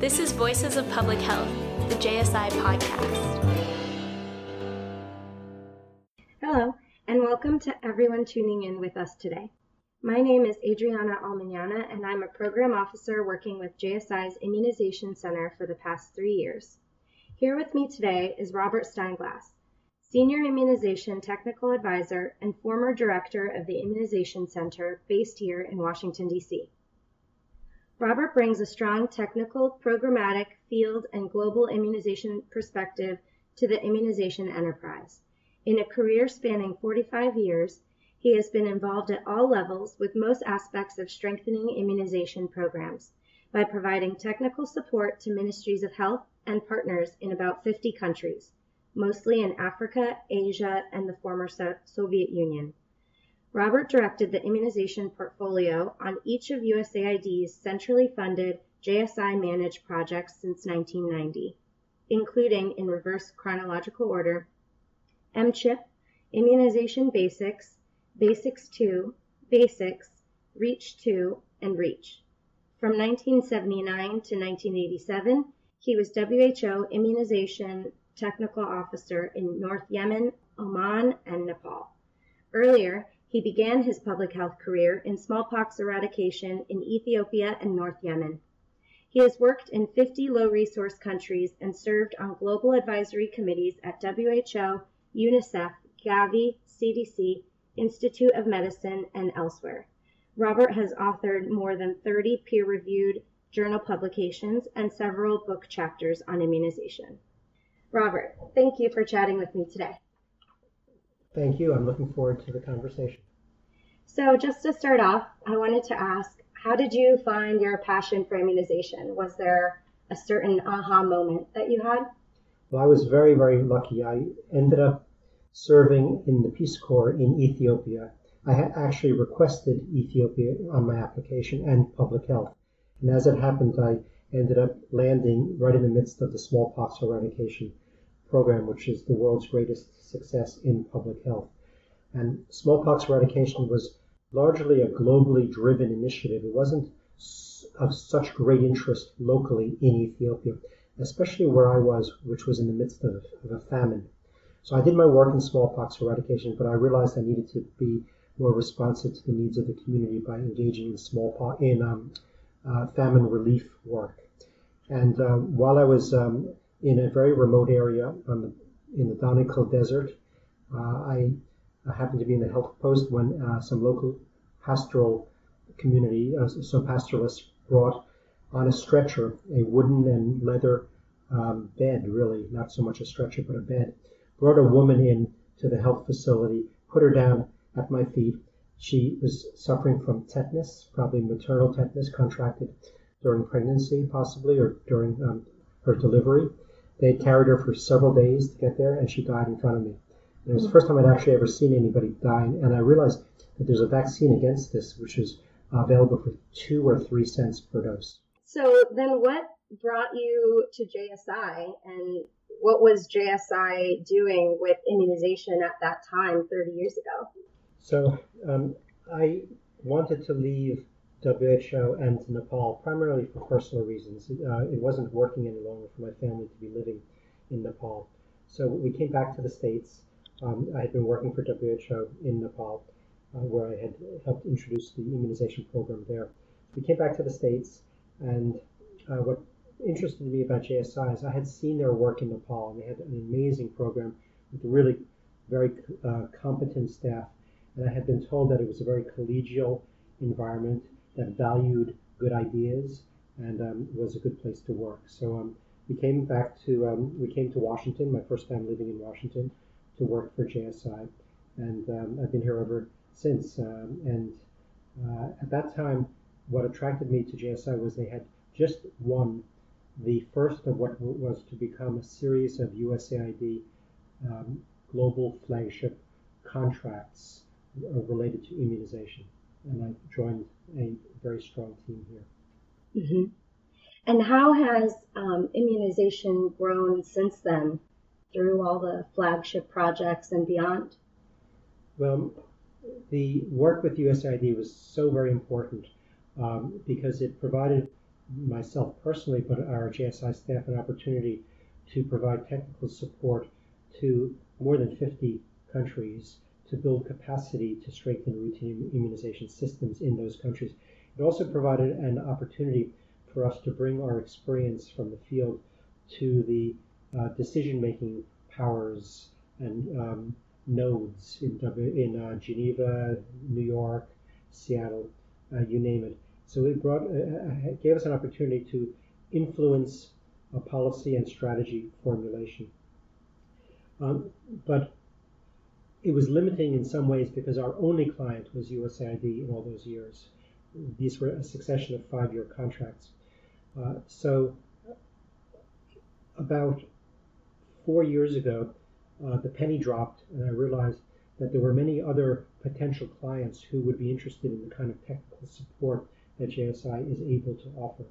This is Voices of Public Health, the JSI podcast. Hello, and welcome to everyone tuning in with us today. My name is Adriana Alminana, and I'm a program officer working with JSI's Immunization Center for the past three years. Here with me today is Robert Steinglass, Senior Immunization Technical Advisor and former Director of the Immunization Center based here in Washington, D.C. Robert brings a strong technical, programmatic, field, and global immunization perspective to the immunization enterprise. In a career spanning 45 years, he has been involved at all levels with most aspects of strengthening immunization programs by providing technical support to ministries of health and partners in about 50 countries mostly in Africa, Asia, and the former Soviet Union. Robert directed the immunization portfolio on each of USAID's centrally funded JSI managed projects since 1990, including in reverse chronological order MCHIP, Immunization Basics, Basics 2, Basics, REACH 2, and REACH. From 1979 to 1987, he was WHO Immunization Technical Officer in North Yemen, Oman, and Nepal. Earlier, he began his public health career in smallpox eradication in Ethiopia and North Yemen. He has worked in 50 low resource countries and served on global advisory committees at WHO, UNICEF, Gavi, CDC, Institute of Medicine, and elsewhere. Robert has authored more than 30 peer reviewed journal publications and several book chapters on immunization. Robert, thank you for chatting with me today. Thank you. I'm looking forward to the conversation. So, just to start off, I wanted to ask how did you find your passion for immunization? Was there a certain aha moment that you had? Well, I was very, very lucky. I ended up serving in the Peace Corps in Ethiopia. I had actually requested Ethiopia on my application and public health. And as it happened, I ended up landing right in the midst of the smallpox eradication program, which is the world's greatest success in public health. And smallpox eradication was largely a globally driven initiative. It wasn't of such great interest locally in Ethiopia, especially where I was, which was in the midst of, of a famine. So I did my work in smallpox eradication, but I realized I needed to be more responsive to the needs of the community by engaging in smallpox in um, uh, famine relief work. And uh, while I was um, in a very remote area the, in the Danakil Desert, uh, I, I, happened to be in the health post when uh, some local pastoral community, uh, some pastoralists brought on a stretcher a wooden and leather um, bed, really, not so much a stretcher, but a bed. Brought a woman in to the health facility, put her down at my feet, she was suffering from tetanus, probably maternal tetanus, contracted during pregnancy, possibly, or during um, her delivery. They had carried her for several days to get there, and she died in front of me. And it was the first time I'd actually ever seen anybody die, and I realized that there's a vaccine against this, which is available for two or three cents per dose. So then, what brought you to JSI, and what was JSI doing with immunization at that time, 30 years ago? So um, I wanted to leave WHO and Nepal primarily for personal reasons. Uh, it wasn't working any longer for my family to be living in Nepal. So we came back to the States. Um, I had been working for WHO in Nepal, uh, where I had helped introduce the immunization program there. We came back to the States, and uh, what interested me about JSI is I had seen their work in Nepal, and they had an amazing program with really very uh, competent staff and I had been told that it was a very collegial environment that valued good ideas and um, was a good place to work. So um, we came back to um, we came to Washington, my first time living in Washington, to work for JSI, and um, I've been here ever since. And uh, at that time, what attracted me to JSI was they had just won the first of what was to become a series of USAID um, global flagship contracts uh, related to immunization. And I joined a very strong team here. Mm-hmm. And how has um, immunization grown since then through all the flagship projects and beyond? Well, the work with USAID was so very important um, because it provided myself personally, but our JSI staff an opportunity to provide technical support to more than 50 countries to build capacity to strengthen routine immunization systems in those countries. It also provided an opportunity for us to bring our experience from the field to the uh, decision making powers and um, nodes in, in uh, Geneva, New York, Seattle, uh, you name it. So it brought, uh, uh, gave us an opportunity to influence a policy and strategy formulation. Um, but it was limiting in some ways because our only client was USAID in all those years. These were a succession of five year contracts. Uh, so, about four years ago, uh, the penny dropped, and I realized that there were many other potential clients who would be interested in the kind of technical support that JSI is able to offer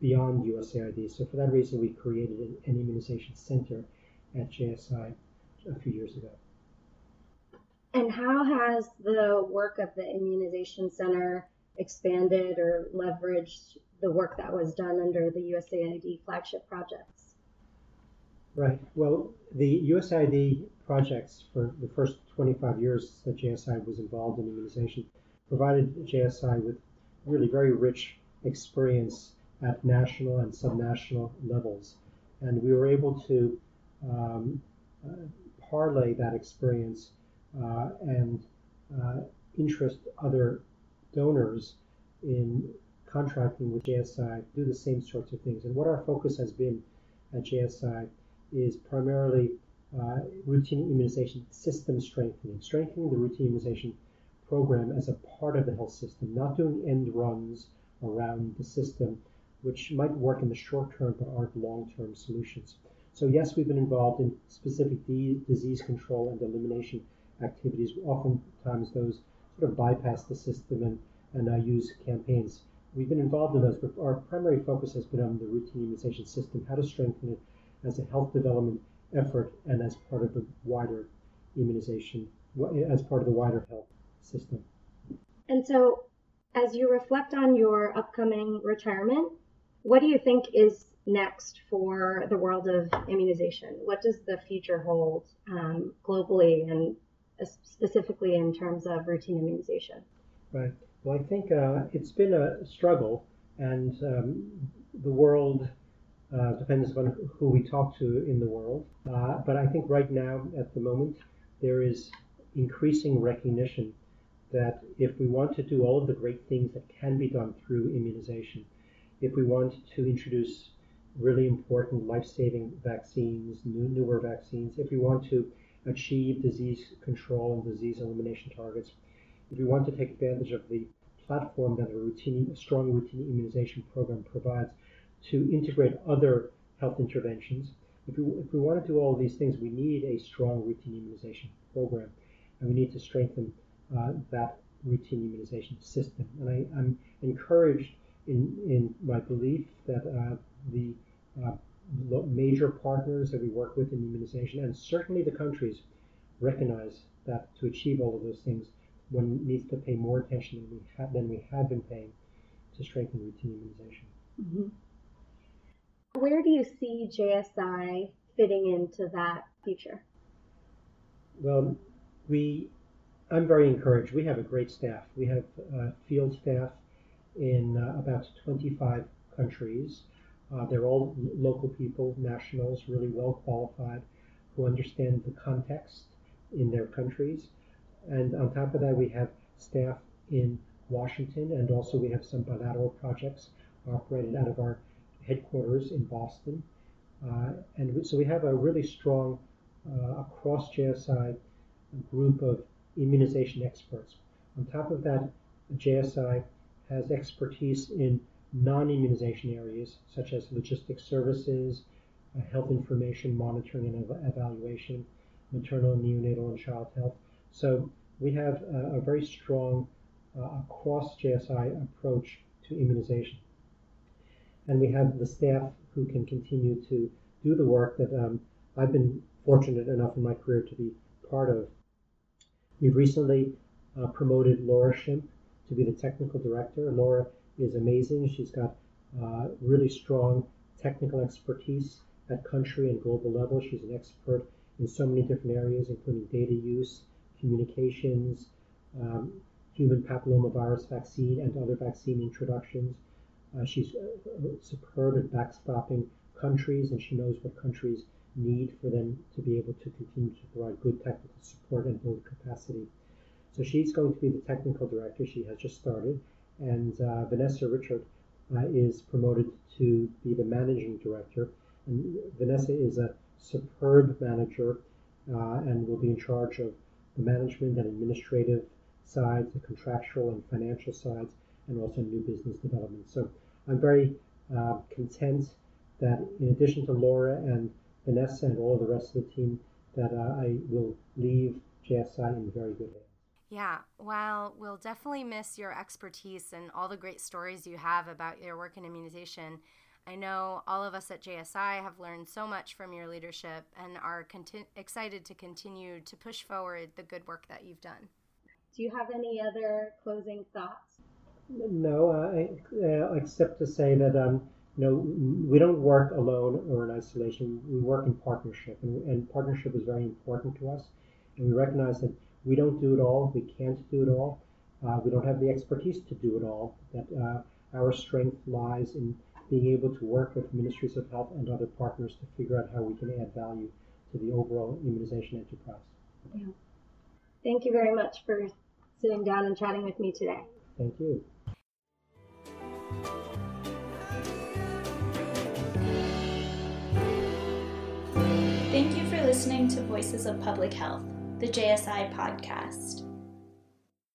beyond USAID. So, for that reason, we created an, an immunization center at JSI a few years ago. And how has the work of the Immunization Center expanded or leveraged the work that was done under the USAID flagship projects? Right. Well, the USAID projects for the first 25 years that JSI was involved in immunization provided JSI with really very rich experience at national and subnational levels. And we were able to um, uh, parlay that experience and uh, interest other donors in contracting with JSI do the same sorts of things. And what our focus has been at JSI is primarily uh, routine immunization system strengthening, strengthening the routine immunization program as a part of the health system, not doing end runs around the system, which might work in the short term but aren't long term solutions. So, yes, we've been involved in specific disease control and elimination activities. Oftentimes, those sort of bypass the system and, and uh, use campaigns. We've been involved in those, but our primary focus has been on the routine immunization system, how to strengthen it as a health development effort and as part of the wider immunization, as part of the wider health system. And so, as you reflect on your upcoming retirement, what do you think is next for the world of immunization? What does the future hold um, globally and specifically in terms of routine immunization? Right. Well, I think uh, it's been a struggle, and um, the world uh, depends on who we talk to in the world. Uh, but I think right now, at the moment, there is increasing recognition that if we want to do all of the great things that can be done through immunization, if we want to introduce really important life-saving vaccines, new, newer vaccines, if we want to achieve disease control and disease elimination targets, if we want to take advantage of the platform that a routine, a strong routine immunization program provides to integrate other health interventions, if we, if we want to do all these things, we need a strong routine immunization program, and we need to strengthen uh, that routine immunization system. And I, am encouraged in, in my belief that uh, the uh, major partners that we work with in immunization, and certainly the countries recognize that to achieve all of those things, one needs to pay more attention than we have than we have been paying to strengthen routine immunization. Mm-hmm. Where do you see JSI fitting into that future? Well, we, I'm very encouraged. We have a great staff. We have uh, field staff in uh, about 25 countries. Uh, they're all local people, nationals, really well qualified, who understand the context in their countries. And on top of that, we have staff in Washington, and also we have some bilateral projects operated out of our headquarters in Boston. Uh, and so we have a really strong uh, across JSI group of immunization experts. On top of that, JSI has expertise in non-immunization areas such as logistics services, uh, health information monitoring and ev- evaluation, maternal, neonatal, and child health. So we have a, a very strong uh, across JSI approach to immunization. And we have the staff who can continue to do the work that um, I've been fortunate enough in my career to be part of. We've recently uh, promoted Lora Shimp to be the technical director. Laura is amazing. She's got uh, really strong technical expertise at country and global level. She's an expert in so many different areas, including data use, communications, um, human papillomavirus vaccine, and other vaccine introductions. Uh, she's uh, superb at backstopping countries, and she knows what countries need for them to be able to continue to provide good technical support and build capacity. So she's going to be the technical director. She has just started, and uh, Vanessa Richard uh, is promoted to be the managing director. And Vanessa is a superb manager uh, and will be in charge of the management and administrative sides, the contractual and financial sides, and also new business development. So I'm very uh, content that in addition to Lora and Vanessa and all the rest of the team, that uh, I will leave JSI in very good hands. Yeah, well, we'll definitely miss your expertise and all the great stories you have about your work in immunization. I know all of us at JSI have learned so much from your leadership and are conti- excited to continue to push forward the good work that you've done. Do you have any other closing thoughts? No, uh, uh, except to say that um, you know we don't work alone or in isolation. We work in partnership, and, and partnership is very important to us. And we recognize that we don't do it all. We can't do it all. Uh, we don't have the expertise to do it all. That uh, our strength lies in being able to work with ministries of health and other partners to figure out how we can add value to the overall immunization enterprise. Yeah. Thank you very much for sitting down and chatting with me today. Thank you. Thank you for listening to Voices of Public Health, the JSI podcast.